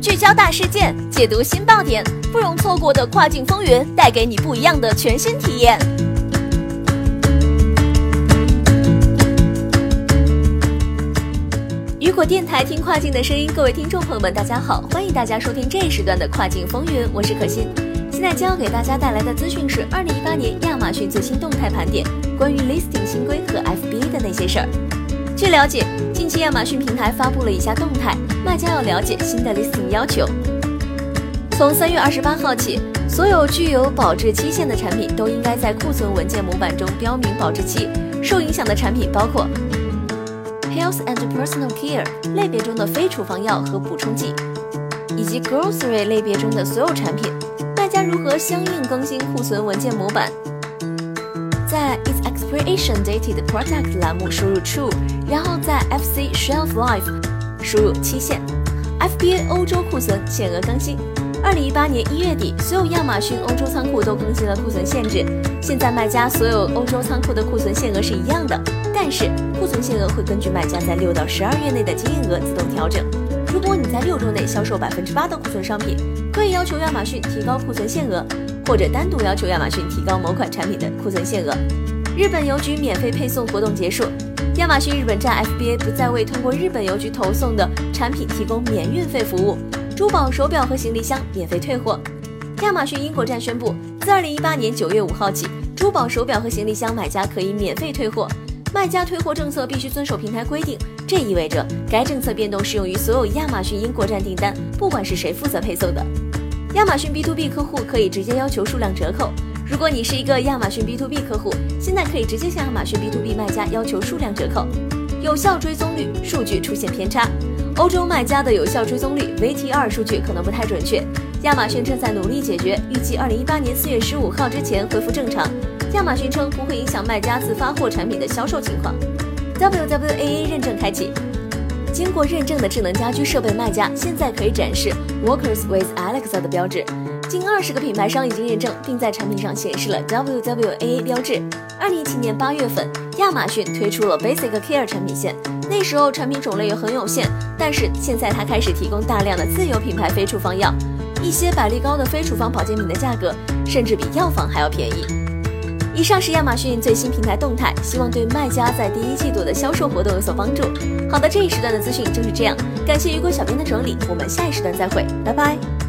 聚焦大事件，解读新爆点，不容错过的跨境风云，带给你不一样的全新体验。雨果电台听跨境的声音，各位听众朋友们，大家好，欢迎大家收听这一时段的跨境风云，我是可心。现在将要给大家带来的资讯是二零一八年亚马逊最新动态盘点，关于 listing 新规和 FBA 的那些事儿。据了解，近期亚马逊平台发布了以下动态，卖家要了解新的 listing 要求。从三月二十八号起，所有具有保质期限的产品都应该在库存文件模板中标明保质期。受影响的产品包括。Health and Personal Care 类别中的非处方药和补充剂，以及 Grocery 类别中的所有产品，卖家如何相应更新库存文件模板？在 Its Expiration Dated Product 栏目输入 True，然后在 FC Shelf Life 输入期限。FBA 欧洲库存限额更新。二零一八年一月底，所有亚马逊欧洲仓库都更新了库存限制。现在卖家所有欧洲仓库的库存限额是一样的，但是库存限额会根据卖家在六到十二月内的经营额自动调整。如果你在六周内销售百分之八的库存商品，可以要求亚马逊提高库存限额，或者单独要求亚马逊提高某款产品的库存限额。日本邮局免费配送活动结束，亚马逊日本站 FBA 不再为通过日本邮局投送的产品提供免运费服务。珠宝、手表和行李箱免费退货。亚马逊英国站宣布，自二零一八年九月五号起，珠宝、手表和行李箱买家可以免费退货。卖家退货政策必须遵守平台规定，这意味着该政策变动适用于所有亚马逊英国站订单，不管是谁负责配送的。亚马逊 B to B 客户可以直接要求数量折扣。如果你是一个亚马逊 B to B 客户，现在可以直接向亚马逊 B to B 卖家要求数量折扣。有效追踪率数据出现偏差。欧洲卖家的有效追踪率 VTR 数据可能不太准确，亚马逊正在努力解决，预计二零一八年四月十五号之前恢复正常。亚马逊称不会影响卖家自发货产品的销售情况。WWAA 认证开启，经过认证的智能家居设备卖家现在可以展示 Workers with Alexa 的标志。近二十个品牌商已经认证，并在产品上显示了 WWAA 标志。二零一七年八月份，亚马逊推出了 Basic Care 产品线。那时候产品种类也很有限，但是现在它开始提供大量的自有品牌非处方药，一些百利高的非处方保健品的价格甚至比药房还要便宜。以上是亚马逊最新平台动态，希望对卖家在第一季度的销售活动有所帮助。好的，这一时段的资讯就是这样，感谢雨果小编的整理，我们下一时段再会，拜拜。